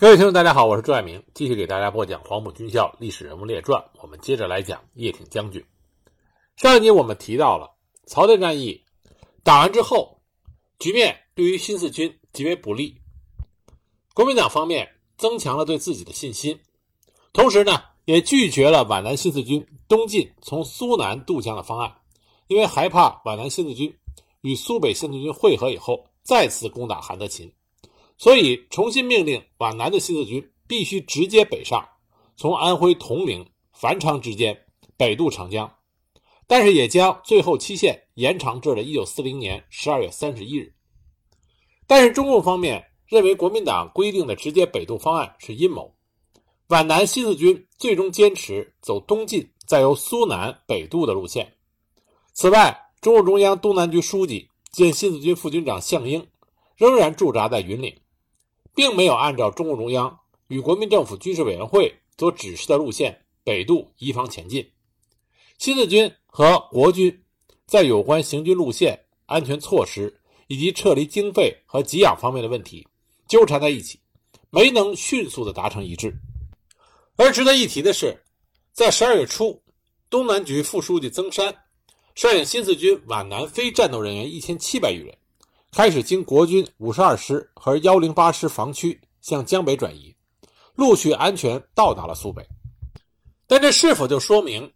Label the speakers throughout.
Speaker 1: 各位听众，大家好，我是朱爱明，继续给大家播讲黄埔军校历史人物列传。我们接着来讲叶挺将军。上一集我们提到了曹甸战役打完之后，局面对于新四军极为不利。国民党方面增强了对自己的信心，同时呢，也拒绝了皖南新四军东进从苏南渡江的方案，因为害怕皖南新四军与苏北新四军会合以后再次攻打韩德勤。所以，重新命令皖南的新四军必须直接北上，从安徽铜陵、繁昌之间北渡长江，但是也将最后期限延长至了1940年12月31日。但是中共方面认为国民党规定的直接北渡方案是阴谋，皖南新四军最终坚持走东进，再由苏南北渡的路线。此外，中共中央东南局书记兼新四军副军长项英仍然驻扎在云岭。并没有按照中共中央与国民政府军事委员会所指示的路线北渡，移防前进。新四军和国军在有关行军路线、安全措施以及撤离经费和给养方面的问题纠缠在一起，没能迅速的达成一致。而值得一提的是，在十二月初，东南局副书记曾山率领新四军皖南非战斗人员一千七百余人。开始经国军五十二师和幺零八师防区向江北转移，陆续安全到达了苏北。但这是否就说明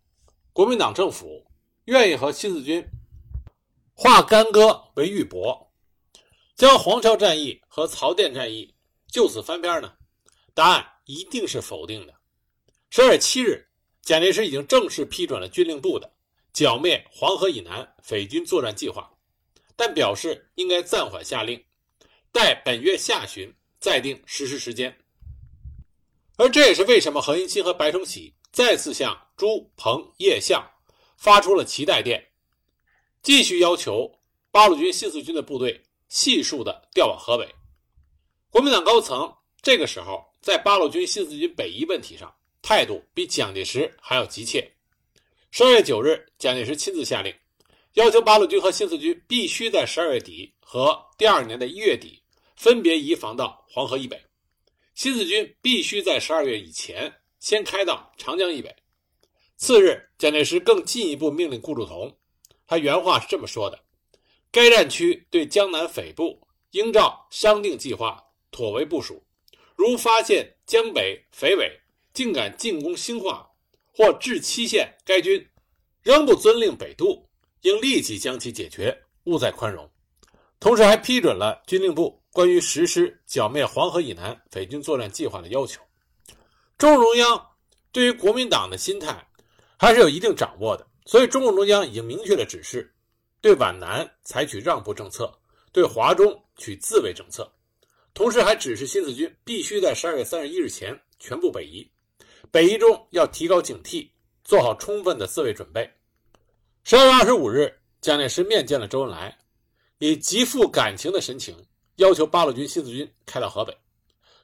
Speaker 1: 国民党政府愿意和新四军化干戈为玉帛，将黄桥战役和曹甸战役就此翻篇呢？答案一定是否定的。十二月七日，蒋介石已经正式批准了军令部的剿灭黄河以南匪军作战计划。但表示应该暂缓下令，待本月下旬再定实施时间。而这也是为什么何应钦和白崇禧再次向朱、彭、叶、项发出了期待电，继续要求八路军新四军的部队悉数的调往河北。国民党高层这个时候在八路军新四军北移问题上态度比蒋介石还要急切。十二月九日，蒋介石亲自下令。要求八路军和新四军必须在十二月底和第二年的一月底分别移防到黄河以北，新四军必须在十二月以前先开到长江以北。次日，蒋介石更进一步命令顾祝同，他原话是这么说的：“该战区对江南匪部应照商定计划妥为部署，如发现江北匪伪竟敢进攻兴化或至期限，该军仍不遵令北渡。”应立即将其解决，勿再宽容。同时，还批准了军令部关于实施剿灭黄河以南匪军作战计划的要求。中共中央对于国民党的心态还是有一定掌握的，所以中共中央已经明确的指示，对皖南采取让步政策，对华中取自卫政策。同时，还指示新四军必须在十二月三十一日前全部北移，北移中要提高警惕，做好充分的自卫准备。十二月二十五日，蒋介石面见了周恩来，以极富感情的神情要求八路军新四军开到河北，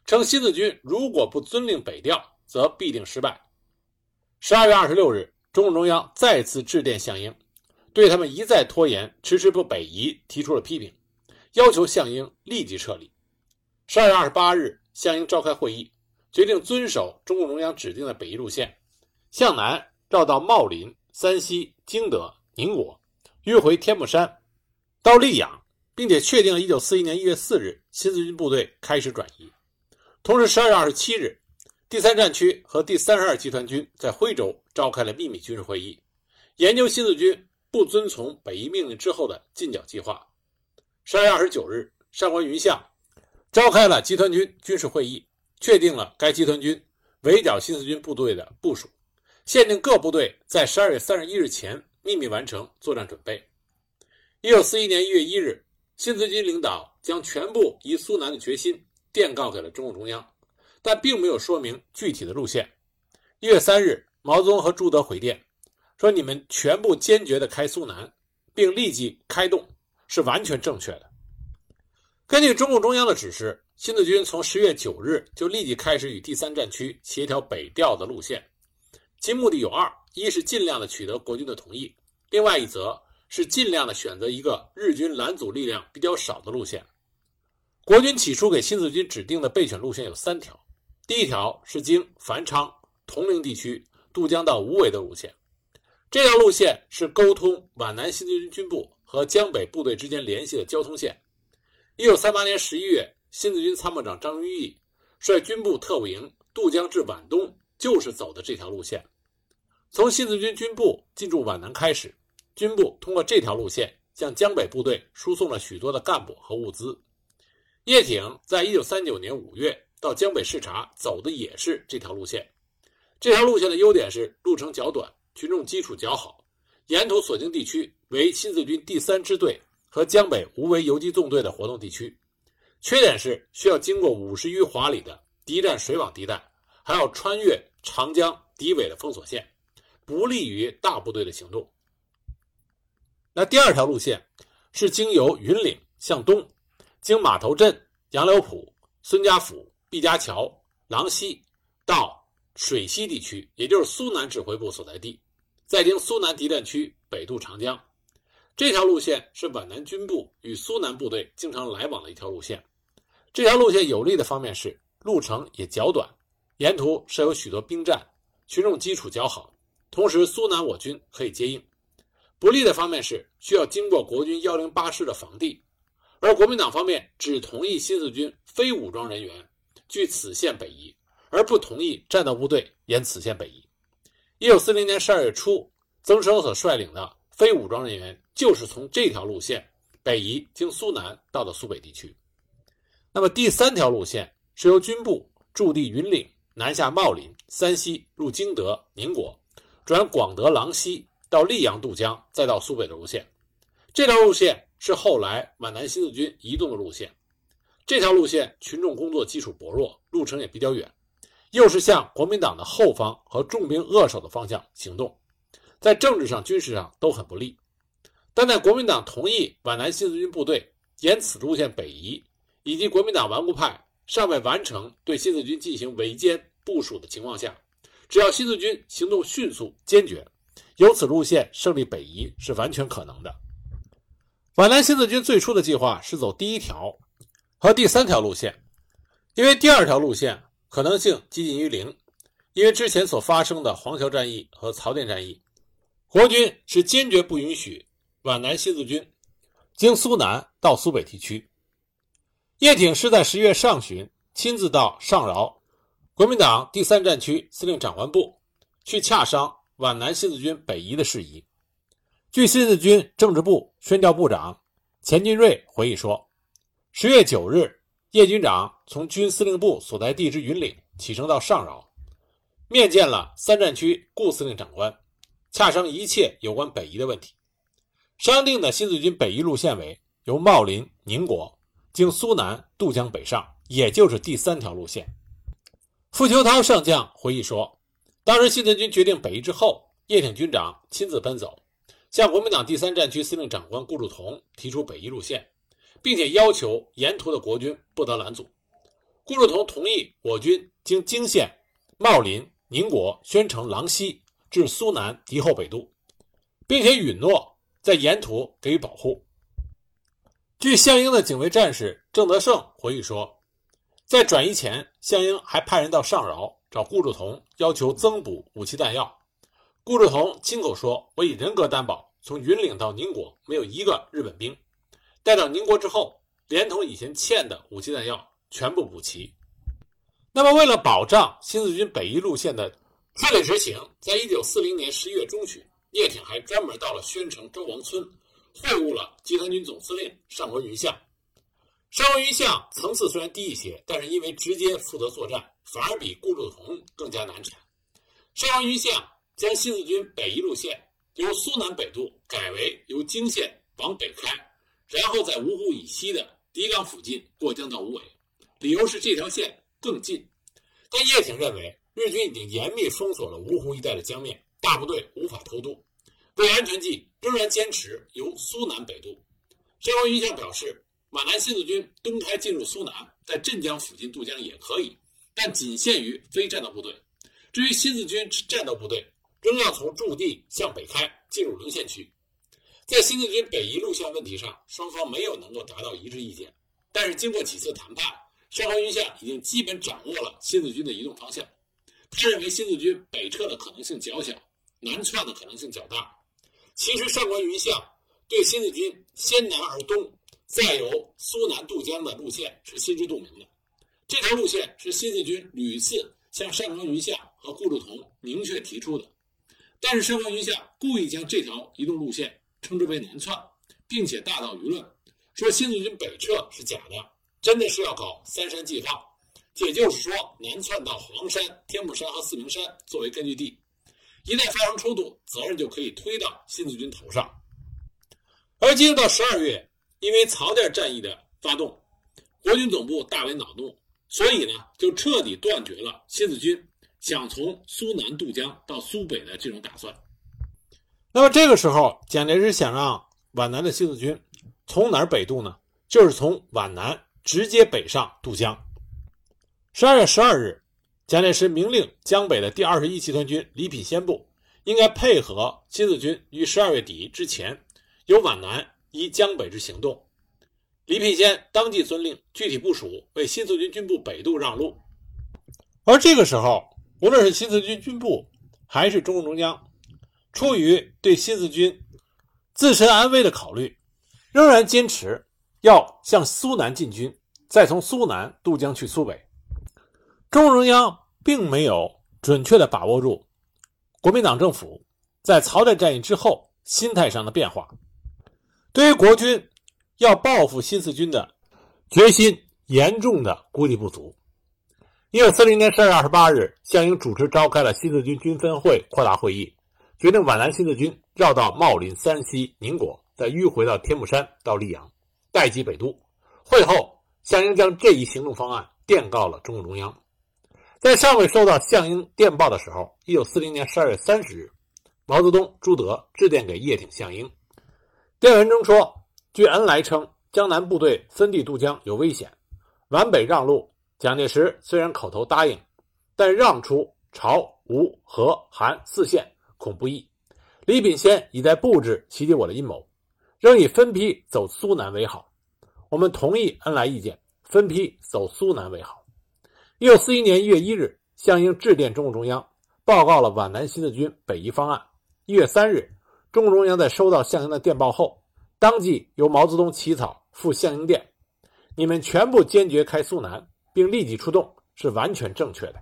Speaker 1: 称新四军如果不遵令北调，则必定失败。十二月二十六日，中共中央再次致电项英，对他们一再拖延、迟迟不北移提出了批评，要求项英立即撤离。十二月二十八日，项英召开会议，决定遵守中共中央指定的北移路线，向南绕到茂林。山西、经德、宁国，迂回天目山，到溧阳，并且确定了1941年1月4日新四军部队开始转移。同时，12月27日，第三战区和第三十二集团军在徽州召开了秘密军事会议，研究新四军不遵从北移命令之后的进剿计划。12月29日，上官云相召开了集团军军事会议，确定了该集团军围剿新四军部队的部署。限定各部队在十二月三十一日前秘密完成作战准备。一九四一年一月一日，新四军领导将全部移苏南的决心电告给了中共中央，但并没有说明具体的路线。一月三日，毛泽东和朱德回电说：“你们全部坚决地开苏南，并立即开动，是完全正确的。”根据中共中央的指示，新四军从十月九日就立即开始与第三战区协调北调的路线。其目的有二：一是尽量的取得国军的同意；另外一则是尽量的选择一个日军拦阻力量比较少的路线。国军起初给新四军指定的备选路线有三条：第一条是经繁昌、铜陵地区渡江到无为的路线，这条路线是沟通皖南新四军军部和江北部队之间联系的交通线。一九三八年十一月，新四军参谋长张云逸率军部特务营渡江至皖东，就是走的这条路线。从新四军军部进驻皖南开始，军部通过这条路线向江北部队输送了许多的干部和物资。叶挺在一九三九年五月到江北视察，走的也是这条路线。这条路线的优点是路程较短，群众基础较好，沿途所经地区为新四军第三支队和江北无为游击纵队的活动地区。缺点是需要经过五十余华里的敌占水网地带，还要穿越长江敌伪的封锁线，不利于大部队的行动。那第二条路线是经由云岭向东。经马头镇、杨柳浦、孙家府、毕家桥、郎溪，到水西地区，也就是苏南指挥部所在地，再经苏南敌占区北渡长江。这条路线是皖南军部与苏南部队经常来往的一条路线。这条路线有利的方面是路程也较短，沿途设有许多兵站，群众基础较好，同时苏南我军可以接应。不利的方面是需要经过国军幺零八师的防地。而国民党方面只同意新四军非武装人员据此线北移，而不同意战斗部队沿此线北移。一九四零年十二月初，曾生所率领的非武装人员就是从这条路线北移，经苏南到的苏北地区。那么第三条路线是由军部驻地云岭南下茂林、三溪，入经德、宁国，转广德、郎溪到溧阳渡江，再到苏北的路线。这条路线。是后来皖南新四军移动的路线，这条路线群众工作基础薄弱，路程也比较远，又是向国民党的后方和重兵扼守的方向行动，在政治上、军事上都很不利。但在国民党同意皖南新四军部队沿此路线北移，以及国民党顽固派尚未完成对新四军进行围歼部署的情况下，只要新四军行动迅速坚决，由此路线胜利北移是完全可能的。皖南新四军最初的计划是走第一条和第三条路线，因为第二条路线可能性接近于零，因为之前所发生的黄桥战役和曹店战役，国军是坚决不允许皖南新四军经苏南到苏北地区。叶挺是在十月上旬亲自到上饶，国民党第三战区司令长官部去洽商皖南新四军北移的事宜。据新四军政治部宣调部长钱金瑞回忆说，十月九日，叶军长从军司令部所在地之云岭启程到上饶，面见了三战区顾司令长官，洽商一切有关北移的问题。商定的新四军北移路线为由茂林、宁国经苏南渡江北上，也就是第三条路线。傅秋涛上将回忆说，当时新四军决定北移之后，叶挺军长亲自奔走。向国民党第三战区司令长官顾祝同提出北移路线，并且要求沿途的国军不得拦阻。顾祝同同意我军经泾县、茂林、宁国、宣城、郎溪至苏南敌后北渡，并且允诺在沿途给予保护。据项英的警卫战士郑德胜回忆说，在转移前，项英还派人到上饶找顾祝同，要求增补武器弹药。顾祝同亲口说：“我以人格担保，从云岭到宁国没有一个日本兵。待到宁国之后，连同以前欠的武器弹药全部补齐。”那么，为了保障新四军北移路线的顺利执行，在一九四零年十一月中旬，叶挺还专门到了宣城周王村，会晤了集团军总司令上官云相。上官云相层次虽然低一些，但是因为直接负责作战，反而比顾祝同更加难产。上官云相。将新四军北移路线由苏南北渡改为由泾县往北开，然后在芜湖以西的敌港附近过江到无为，理由是这条线更近。但叶挺认为日军已经严密封锁了芜湖一带的江面，大部队无法偷渡，为安全计仍然坚持由苏南北渡。上官云相表示，皖南新四军东开进入苏南，在镇江附近渡江也可以，但仅限于非战斗部队。至于新四军战斗部队，仍要从驻地向北开，进入沦陷区。在新四军北移路线问题上，双方没有能够达到一致意见。但是经过几次谈判，上官云相已经基本掌握了新四军的移动方向。他认为新四军北撤的可能性较小，南窜的可能性较大。其实上官云相对新四军先南而东，再由苏南渡江的路线是心知肚明的。这条路线是新四军屡次向上官云相和顾祝同明确提出的，但是上官云相故意将这条移动路线称之为南窜，并且大造舆论，说新四军北撤是假的，真的是要搞三山计划。也就是说，南窜到黄山、天目山和四明山作为根据地，一旦发生冲突，责任就可以推到新四军头上。而进入到十二月，因为曹店战役的发动，国军总部大为恼怒，所以呢，就彻底断绝了新四军想从苏南渡江到苏北的这种打算。那么这个时候，蒋介石想让皖南的新四军从哪儿北渡呢？就是从皖南直接北上渡江。十二月十二日，蒋介石明令江北的第二十一集团军李品仙部应该配合新四军于十二月底之前由皖南依江北之行动。李品仙当即遵令，具体部署为新四军军部北渡让路。而这个时候，无论是新四军军部还是中共中央，出于对新四军自身安危的考虑，仍然坚持要向苏南进军，再从苏南渡江去苏北。中共中央并没有准确的把握住国民党政府在曹寨战役之后心态上的变化，对于国军要报复新四军的决心严重的估计不足。一九四零年十二月二十八日，项英主持召开了新四军军分会扩大会议，决定皖南新四军绕道茂林、三西、宁国，再迂回到天目山到溧阳，待机北渡。会后，项英将这一行动方案电告了中共中央。在尚未收到项英电报的时候，一九四零年十二月三十日，毛泽东、朱德致电给叶挺、项英，电文中说：“据恩来称，江南部队分地渡江有危险，皖北让路。蒋介石虽然口头答应，但让出朝、吴、和、韩四县恐不易。李炳先已在布置袭击我的阴谋，仍以分批走苏南为好。我们同意恩来意见，分批走苏南为好。”一九四一年一月一日，项英致电中共中央，报告了皖南新四军北移方案。一月三日，中共中央在收到项英的电报后，当即由毛泽东起草赴项英电：“你们全部坚决开苏南，并立即出动，是完全正确的。”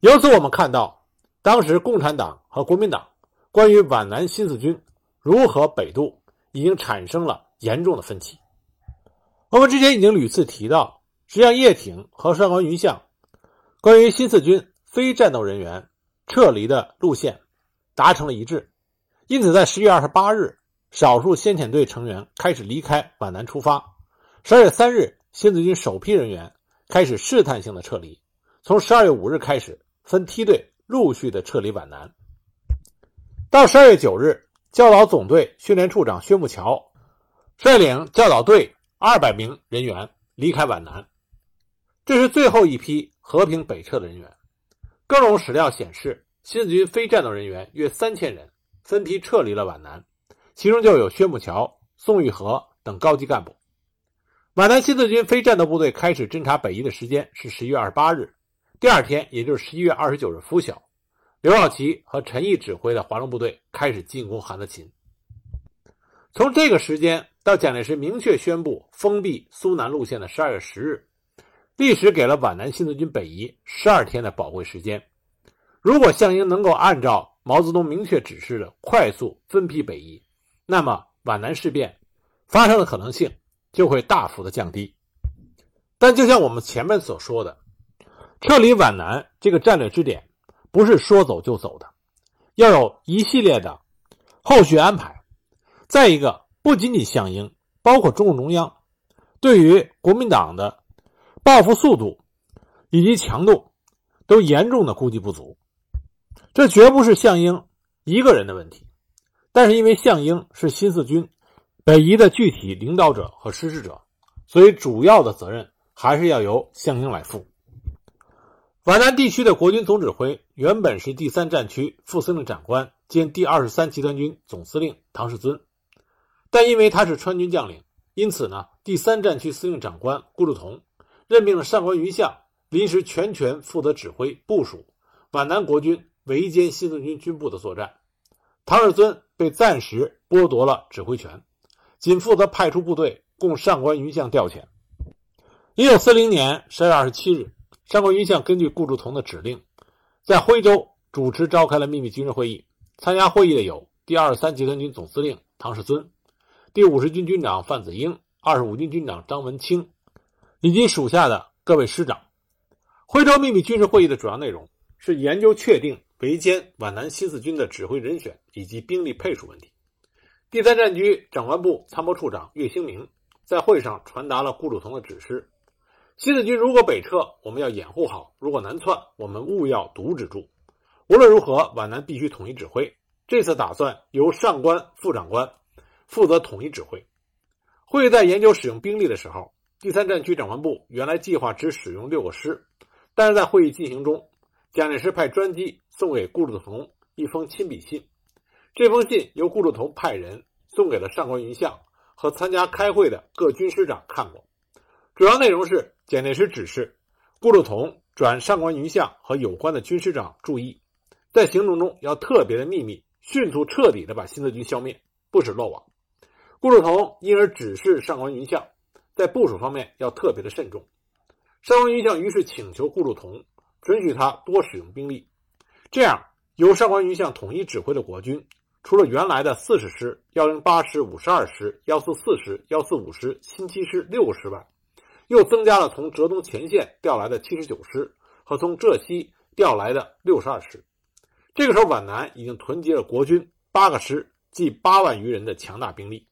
Speaker 1: 由此我们看到，当时共产党和国民党关于皖南新四军如何北渡，已经产生了严重的分歧。我们之前已经屡次提到。实际上，叶挺和上官云相关于新四军非战斗人员撤离的路线达成了一致，因此在十月二十八日，少数先遣队成员开始离开皖南出发。十二月三日，新四军首批人员开始试探性的撤离，从十二月五日开始，分梯队陆续的撤离皖南。到十二月九日，教导总队训练处长薛木桥率领教导队二百名人员离开皖南。这是最后一批和平北撤的人员。各种史料显示，新四军非战斗人员约三千人分批撤离了皖南，其中就有薛木桥、宋玉和等高级干部。皖南新四军非战斗部队开始侦察北移的时间是十一月二十八日，第二天，也就是十一月二十九日拂晓，刘少奇和陈毅指挥的华容部队开始进攻韩德勤。从这个时间到蒋介石明确宣布封闭苏南路线的十二月十日。历史给了皖南新四军北移十二天的宝贵时间。如果项英能够按照毛泽东明确指示的快速分批北移，那么皖南事变发生的可能性就会大幅的降低。但就像我们前面所说的，撤离皖南这个战略支点不是说走就走的，要有一系列的后续安排。再一个，不仅仅项英，包括中共中央对于国民党的。报复速度以及强度都严重的估计不足，这绝不是项英一个人的问题，但是因为项英是新四军北移的具体领导者和实施者，所以主要的责任还是要由项英来负。皖南地区的国军总指挥原本是第三战区副司令长官兼第二十三集团军总司令唐世尊，但因为他是川军将领，因此呢，第三战区司令长官顾祝同。任命了上官云相临时全权负责指挥部署皖南国军围歼新四军军部的作战。唐世尊被暂时剥夺了指挥权，仅负责派出部队供上官云相调遣。一九四零年十二月二十七日，上官云相根据顾祝同的指令，在徽州主持召开了秘密军事会议。参加会议的有第二十三集团军总司令唐世尊、第五十军军长范子英、二十五军军长张文清，以及属下的各位师长。徽州秘密军事会议的主要内容是研究确定围歼皖南新四军的指挥人选以及兵力配属问题。第三战区长官部参谋处长岳兴明在会上传达了顾祝同的指示。新四军如果北撤，我们要掩护好；如果南窜，我们务要阻止住。无论如何，皖南必须统一指挥。这次打算由上官副长官负责统一指挥。会议在研究使用兵力的时候，第三战区长官部原来计划只使用六个师，但是在会议进行中，蒋介石派专机送给顾祝同一封亲笔信。这封信由顾祝同派人送给了上官云相和参加开会的各军师长看过。主要内容是。蒋介石指示顾祝同转上官云相和有关的军师长注意，在行动中要特别的秘密，迅速彻底的把新四军消灭，不使漏网。顾祝同因而指示上官云相在部署方面要特别的慎重。上官云相于是请求顾祝同准许他多使用兵力，这样由上官云相统一指挥的国军，除了原来的四十师、幺零八师、五十二师、幺四四师、幺四五师、新七师六个师外，又增加了从浙东前线调来的七十九师和从浙西调来的六十二师。这个时候，皖南已经囤积了国军八个师，计八万余人的强大兵力，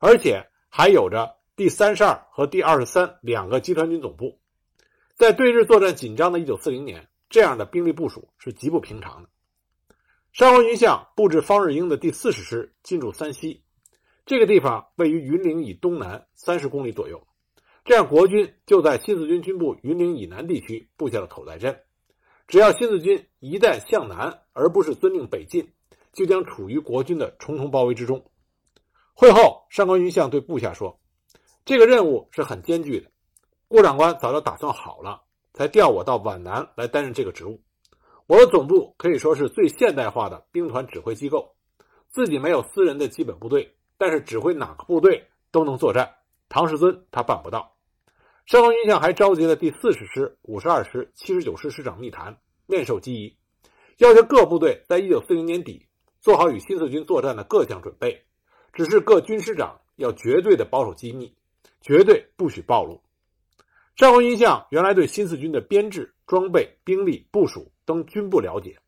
Speaker 1: 而且还有着第三十二和第二十三两个集团军总部。在对日作战紧张的一九四零年，这样的兵力部署是极不平常的。上官云相布置方日英的第四十师进驻三溪，这个地方位于云岭以东南三十公里左右。这样，国军就在新四军军部云岭以南地区布下了口袋阵。只要新四军一旦向南，而不是遵令北进，就将处于国军的重重包围之中。会后，上官云相对部下说：“这个任务是很艰巨的，顾长官早就打算好了，才调我到皖南来担任这个职务。我的总部可以说是最现代化的兵团指挥机构，自己没有私人的基本部队，但是指挥哪个部队都能作战。唐世尊他办不到。”上官云相还召集了第四十师、五十二师、七十九师师长密谈，面授机宜，要求各部队在一九四零年底做好与新四军作战的各项准备，指示各军师长要绝对的保守机密，绝对不许暴露。上官云相原来对新四军的编制、装备、兵力部署等均不了解。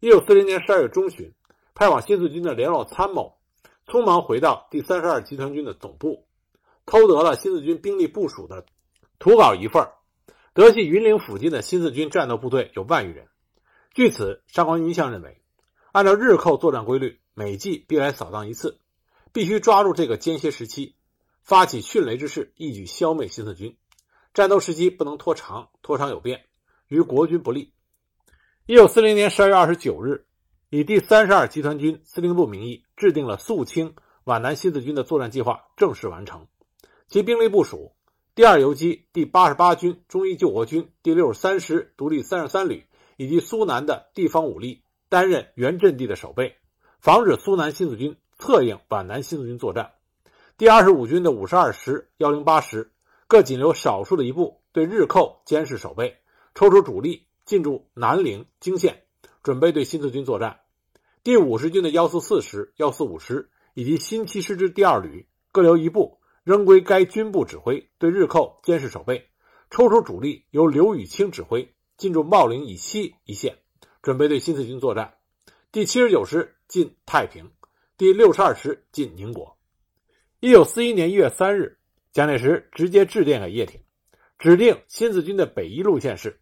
Speaker 1: 一九四零年十二月中旬，派往新四军的联络参谋匆忙回到第三十二集团军的总部，偷得了新四军兵力部署的。图稿一份德系云岭附近的新四军战斗部队有万余人。据此，上官云相认为，按照日寇作战规律，每季必来扫荡一次，必须抓住这个间歇时期，发起迅雷之势，一举消灭新四军。战斗时机不能拖长，拖长有变，于国军不利。一九四零年十二月二十九日，以第三十二集团军司令部名义制定了肃清皖南新四军的作战计划，正式完成。其兵力部署。第二游击第八十八军中医救国军第六十三师独立三十三旅以及苏南的地方武力担任原阵地的守备，防止苏南新四军策应皖南新四军作战。第二十五军的五十二师、幺零八师各仅留少数的一部对日寇监视守备，抽出主力进驻南陵、泾县，准备对新四军作战。第五十军的幺四四师、幺四五师以及新七师之第二旅各留一部。仍归该军部指挥，对日寇监视守备，抽出主力由刘雨清指挥进驻茂陵以西一线，准备对新四军作战。第七十九师进太平，第六十二师进宁国。一九四一年一月三日，蒋介石直接致电给叶挺，指定新四军的北移路线是：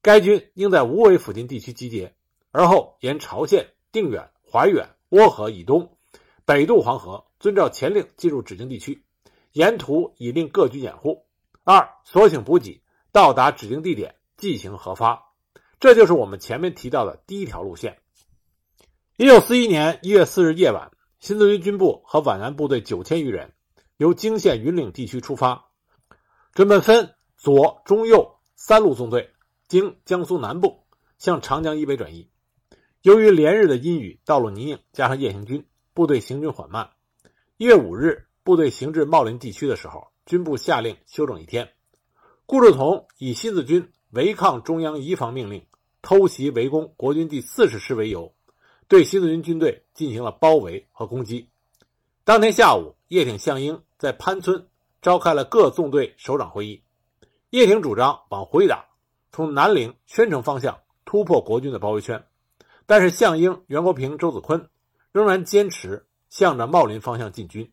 Speaker 1: 该军应在无为附近地区集结，而后沿朝鲜、定远、怀远、涡河以东，北渡黄河，遵照前令进入指定地区。沿途已令各军掩护。二，索请补给到达指定地点即行核发。这就是我们前面提到的第一条路线。一九四一年一月四日夜晚，新四军军部和皖南部队九千余人由泾县云岭地区出发，准备分左、中、右三路纵队经江苏南部向长江以北转移。由于连日的阴雨，道路泥泞，加上夜行军部队行军缓慢，一月五日，部队行至茂林地区的时候，军部下令休整一天。顾祝同以新四军违抗中央移防命令，偷袭围攻国军第四十师为由，对新四军军队进行了包围和攻击。当天下午，叶挺、项英在潘村召开了各纵队首长会议。叶挺主张往回打，从南陵、宣城方向突破国军的包围圈。但是项英、袁国平、周子坤仍然坚持向着茂林方向进军。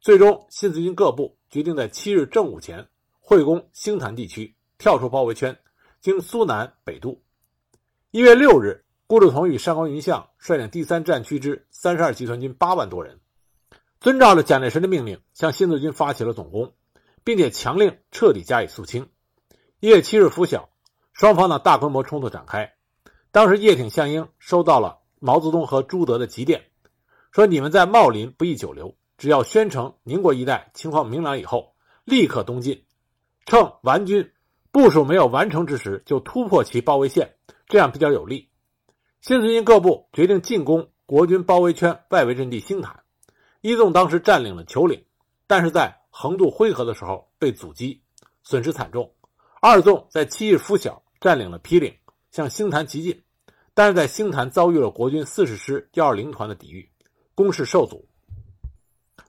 Speaker 1: 最终，新四军各部决定在七日正午前会攻兴潭地区，跳出包围圈，经苏南北渡。一月六日，顾祝同与上官云相率领第三战区之三十二集团军八万多人，遵照了蒋介石的命令，向新四军发起了总攻，并且强令彻底加以肃清。一月七日拂晓，双方的大规模冲突展开。当时，叶挺、项英收到了毛泽东和朱德的急电，说：“你们在茂林不宜久留，只要宣城、宁国一带情况明朗以后，立刻东进，趁顽军部署没有完成之时，就突破其包围线，这样比较有利。”新四军各部决定进攻国军包围圈外围阵地兴潭。一纵当时占领了球岭，但是在横渡辉河的时候被阻击，损失惨重。二纵在七日拂晓占领了皮岭。向星潭急进，但是在星潭遭遇了国军四十师幺二零团的抵御，攻势受阻。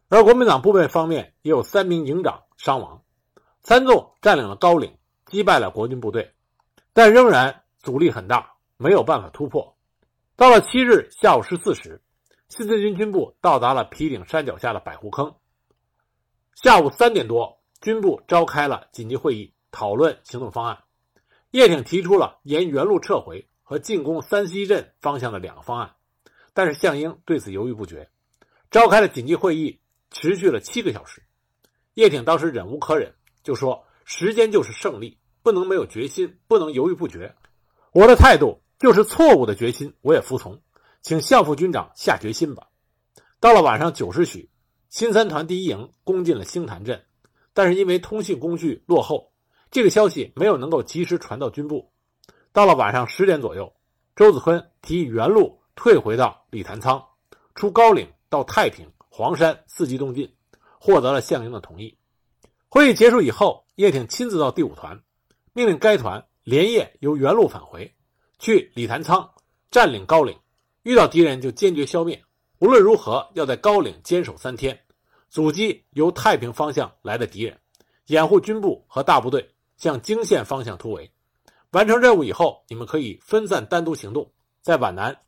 Speaker 1: 而国民党部队方面也有三名营长伤亡。三纵占领了高岭，击败了国军部队，但仍然阻力很大，没有办法突破。到了七日下午十四时，新四军军部到达了皮岭山脚下的百户坑。下午三点多，军部召开了紧急会议，讨论行动方案。叶挺提出了沿原路撤回和进攻三溪镇方向的两个方案，但是项英对此犹豫不决。召开了紧急会议，持续了七个小时。叶挺当时忍无可忍，就说：“时间就是胜利，不能没有决心，不能犹豫不决。我的态度就是错误的决心，我也服从，请项副军长下决心吧。”到了晚上九时许，新三团第一营攻进了兴潭镇，但是因为通信工具落后。这个消息没有能够及时传到军部。到了晚上十点左右，周子坤提议原路退回到李潭仓，出高岭到太平、黄山伺机东进，获得了项英的同意。会议结束以后，叶挺亲自到第五团，命令该团连夜由原路返回，去李潭仓占领高岭，遇到敌人就坚决消灭。无论如何，要在高岭坚守三天，阻击由太平方向来的敌人，掩护军部和大部队。向京县方向突围，完成任务以后，你们可以分散单独行动，在皖南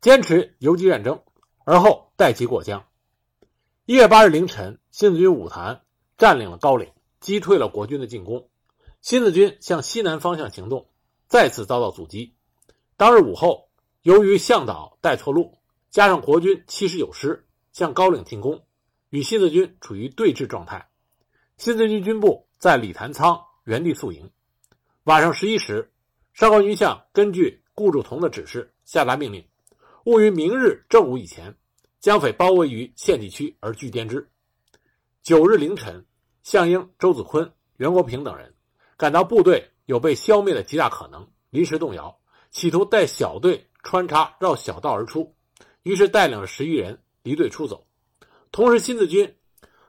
Speaker 1: 坚持游击战争，而后带其过江。一月八日凌晨，新四军五团占领了高岭，击退了国军的进攻。新四军向西南方向行动，再次遭到阻击。当日午后，由于向导带错路，加上国军七十九师向高岭进攻，与新四军处于对峙状态。新四军军部在李潭仓。原地宿营。晚上十一时，上官云相根据顾祝同的指示，下达命令，务于明日正午以前，将匪包围于县地区而拒歼之。九日凌晨，项英、周子坤、袁国平等人感到部队有被消灭的极大可能，临时动摇，企图带小队穿插绕小道而出，于是带领了十余人离队出走。同时，新四军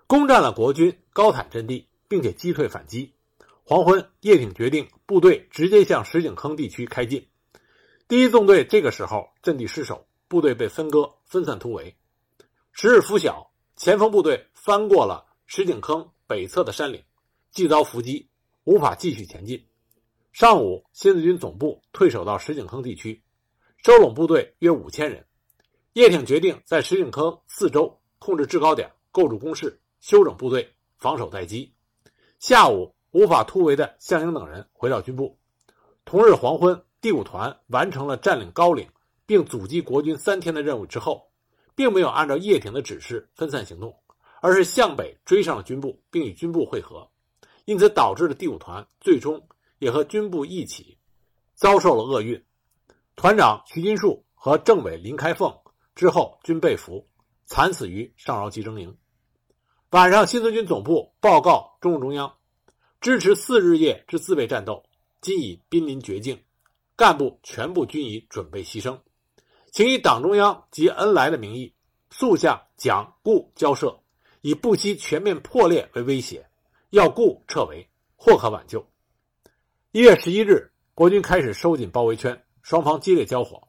Speaker 1: 攻占了国军高坦阵地，并且击退反击。黄昏，叶挺决定部队直接向石井坑地区开进。第一纵队这个时候阵地失守，部队被分割，分散突围。十日拂晓，前锋部队翻过了石井坑北侧的山岭，既遭伏击，无法继续前进。上午，新四军总部退守到石井坑地区，收拢部队约五千人。叶挺决定在石井坑四周控制制高点，构筑工事，休整部队，防守待机。下午。无法突围的项英等人回到军部。同日黄昏，第五团完成了占领高岭并阻击国军三天的任务之后，并没有按照叶挺的指示分散行动，而是向北追上了军部，并与军部会合，因此导致了第五团最终也和军部一起遭受了厄运。团长徐金树和政委林开凤之后均被俘，惨死于上饶集中营。晚上，新四军总部报告中共中央。支持四日夜之自卫战斗，今已濒临绝境，干部全部均已准备牺牲，请以党中央及恩来的名义，速向蒋顾交涉，以不惜全面破裂为威胁，要顾撤围，或可挽救。一月十一日，国军开始收紧包围圈，双方激烈交火。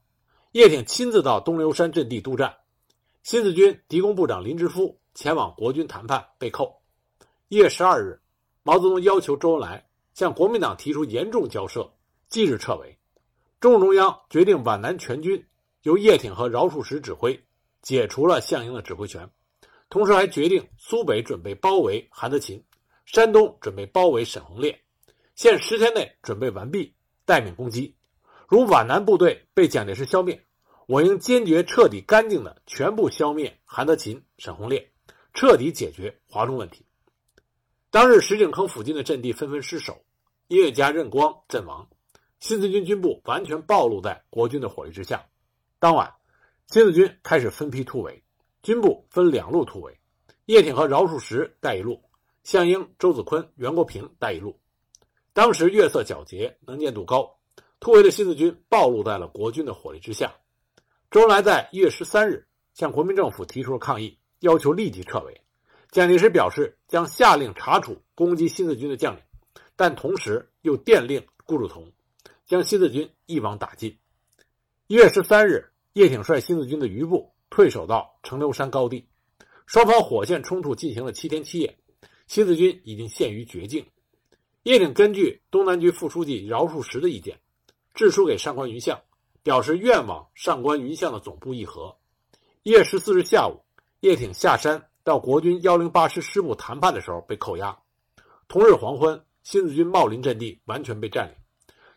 Speaker 1: 叶挺亲自到东流山阵地督战，新四军敌工部长林之夫前往国军谈判被扣。一月十二日，毛泽东要求周恩来向国民党提出严重交涉，即日撤围。中共中央决定皖南全军由叶挺和饶漱石指挥，解除了项英的指挥权，同时还决定苏北准备包围韩德勤，山东准备包围沈鸿烈，限十天内准备完毕，待命攻击。如皖南部队被蒋介石消灭，我应坚决、彻底、干净的全部消灭韩德勤、沈鸿烈，彻底解决华中问题。当日石井坑附近的阵地纷纷失守，音乐家任光阵亡，新四军军部完全暴露在国军的火力之下。当晚，新四军开始分批突围，军部分两路突围，叶挺和饶漱石带一路，项英、周子坤、袁国平带一路。当时月色皎洁，能见度高。突围的新四军暴露在了国军的火力之下。周恩来在一月十三日向国民政府提出了抗议，要求立即撤围。蒋介石表示将下令查处攻击新四军的将领，但同时又电令顾祝同将新四军一网打尽。一月十三日，叶挺率新四军的余部退守到城流山高地，双方火线冲突进行了七天七夜，新四军已经陷于绝境。叶挺根据东南局副书记饶漱石的意见。致书给上官云相，表示愿往上官云相的总部议和。一月十四日下午，叶挺下山到国军幺零八师师部谈判的时候被扣押。同日黄昏，新四军茂林阵地完全被占领，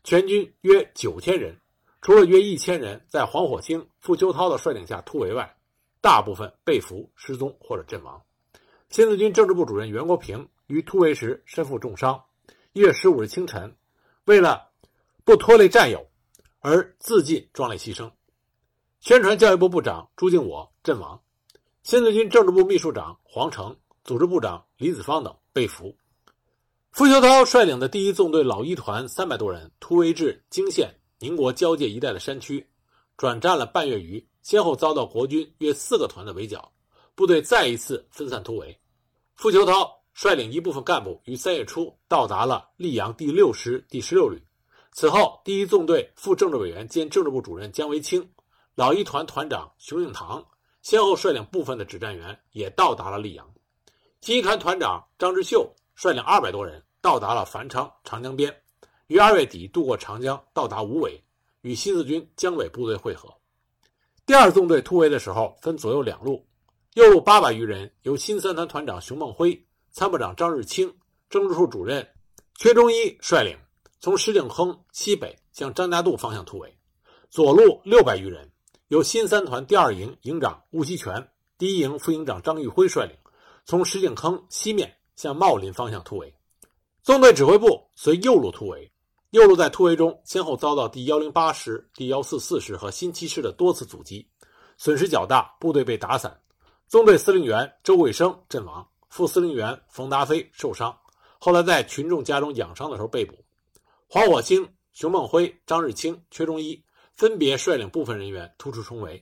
Speaker 1: 全军约九千人，除了约一千人在黄火星、傅秋涛的率领下突围外，大部分被俘、失踪或者阵亡。新四军政治部主任袁国平于突围时身负重伤。一月十五日清晨，为了不拖累战友，而自尽壮烈牺牲。宣传教育部部长朱敬我阵亡，新四军政治部秘书长黄成、组织部长李子方等被俘。傅秋涛率领的第一纵队老一团三百多人突围至泾县、宁国交界一带的山区，转战了半月余，先后遭到国军约四个团的围剿，部队再一次分散突围。傅秋涛率领一部分干部于三月初到达了溧阳第六师第十六旅。此后，第一纵队副政治委员兼政治部主任姜维清、老一团团长熊应堂先后率领部分的指战员也到达了溧阳。新一团团长张之秀率领二百多人到达了繁昌长江边，于二月底渡过长江，到达无尾，与新四军江北部队会合。第二纵队突围的时候分左右两路，右路八百余人由新三团团长熊梦辉、参谋长张日清、政治处主任阙中一率领。从石井坑西北向张家渡方向突围，左路六百余人，由新三团第二营营长吴锡全、第一营副营长张玉辉率领，从石井坑西面向茂林方向突围。纵队指挥部随右路突围，右路在突围中先后遭到第幺零八师、第幺四四师和新七师的多次阻击，损失较大，部队被打散。纵队司令员周贵生阵亡，副司令员冯达飞受伤，后来在群众家中养伤的时候被捕。黄火星、熊梦辉、张日清、阙中一分别率领部分人员突出重围，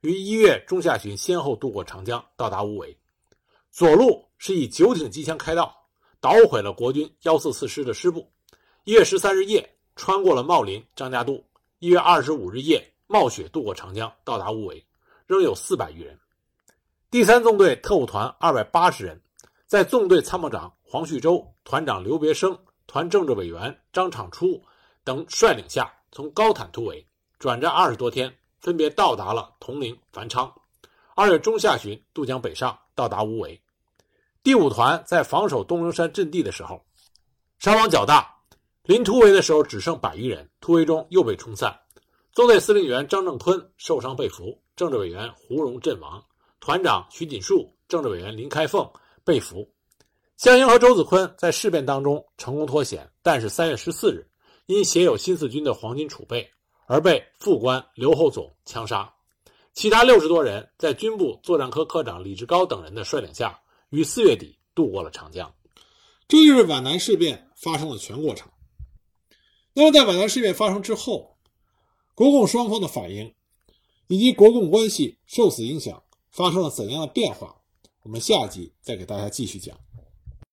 Speaker 1: 于一月中下旬先后渡过长江，到达无为。左路是以九挺机枪开道，捣毁了国军幺四四师的师部。一月十三日夜，穿过了茂林、张家渡。一月二十五日夜，冒雪渡过长江，到达无为，仍有四百余人。第三纵队特务团二百八十人，在纵队参谋长黄旭洲、团长刘别生。团政治委员张长初等率领下，从高坦突围，转战二十多天，分别到达了铜陵、繁昌。二月中下旬渡江北上，到达无为。第五团在防守东陵山阵地的时候，伤亡较大，临突围的时候只剩百余人，突围中又被冲散。纵队司令员张正坤受伤被俘，政治委员胡荣阵亡，团长徐锦树、政治委员林开凤被俘。项英和周子坤在事变当中成功脱险，但是三月十四日，因携有新四军的黄金储备而被副官刘厚总枪杀。其他六十多人在军部作战科科长李志高等人的率领下，于四月底渡过了长江。这就是皖南事变发生的全过程。那么，在皖南事变发生之后，国共双方的反应以及国共关系受此影响发生了怎样的变化？我们下集再给大家继续讲。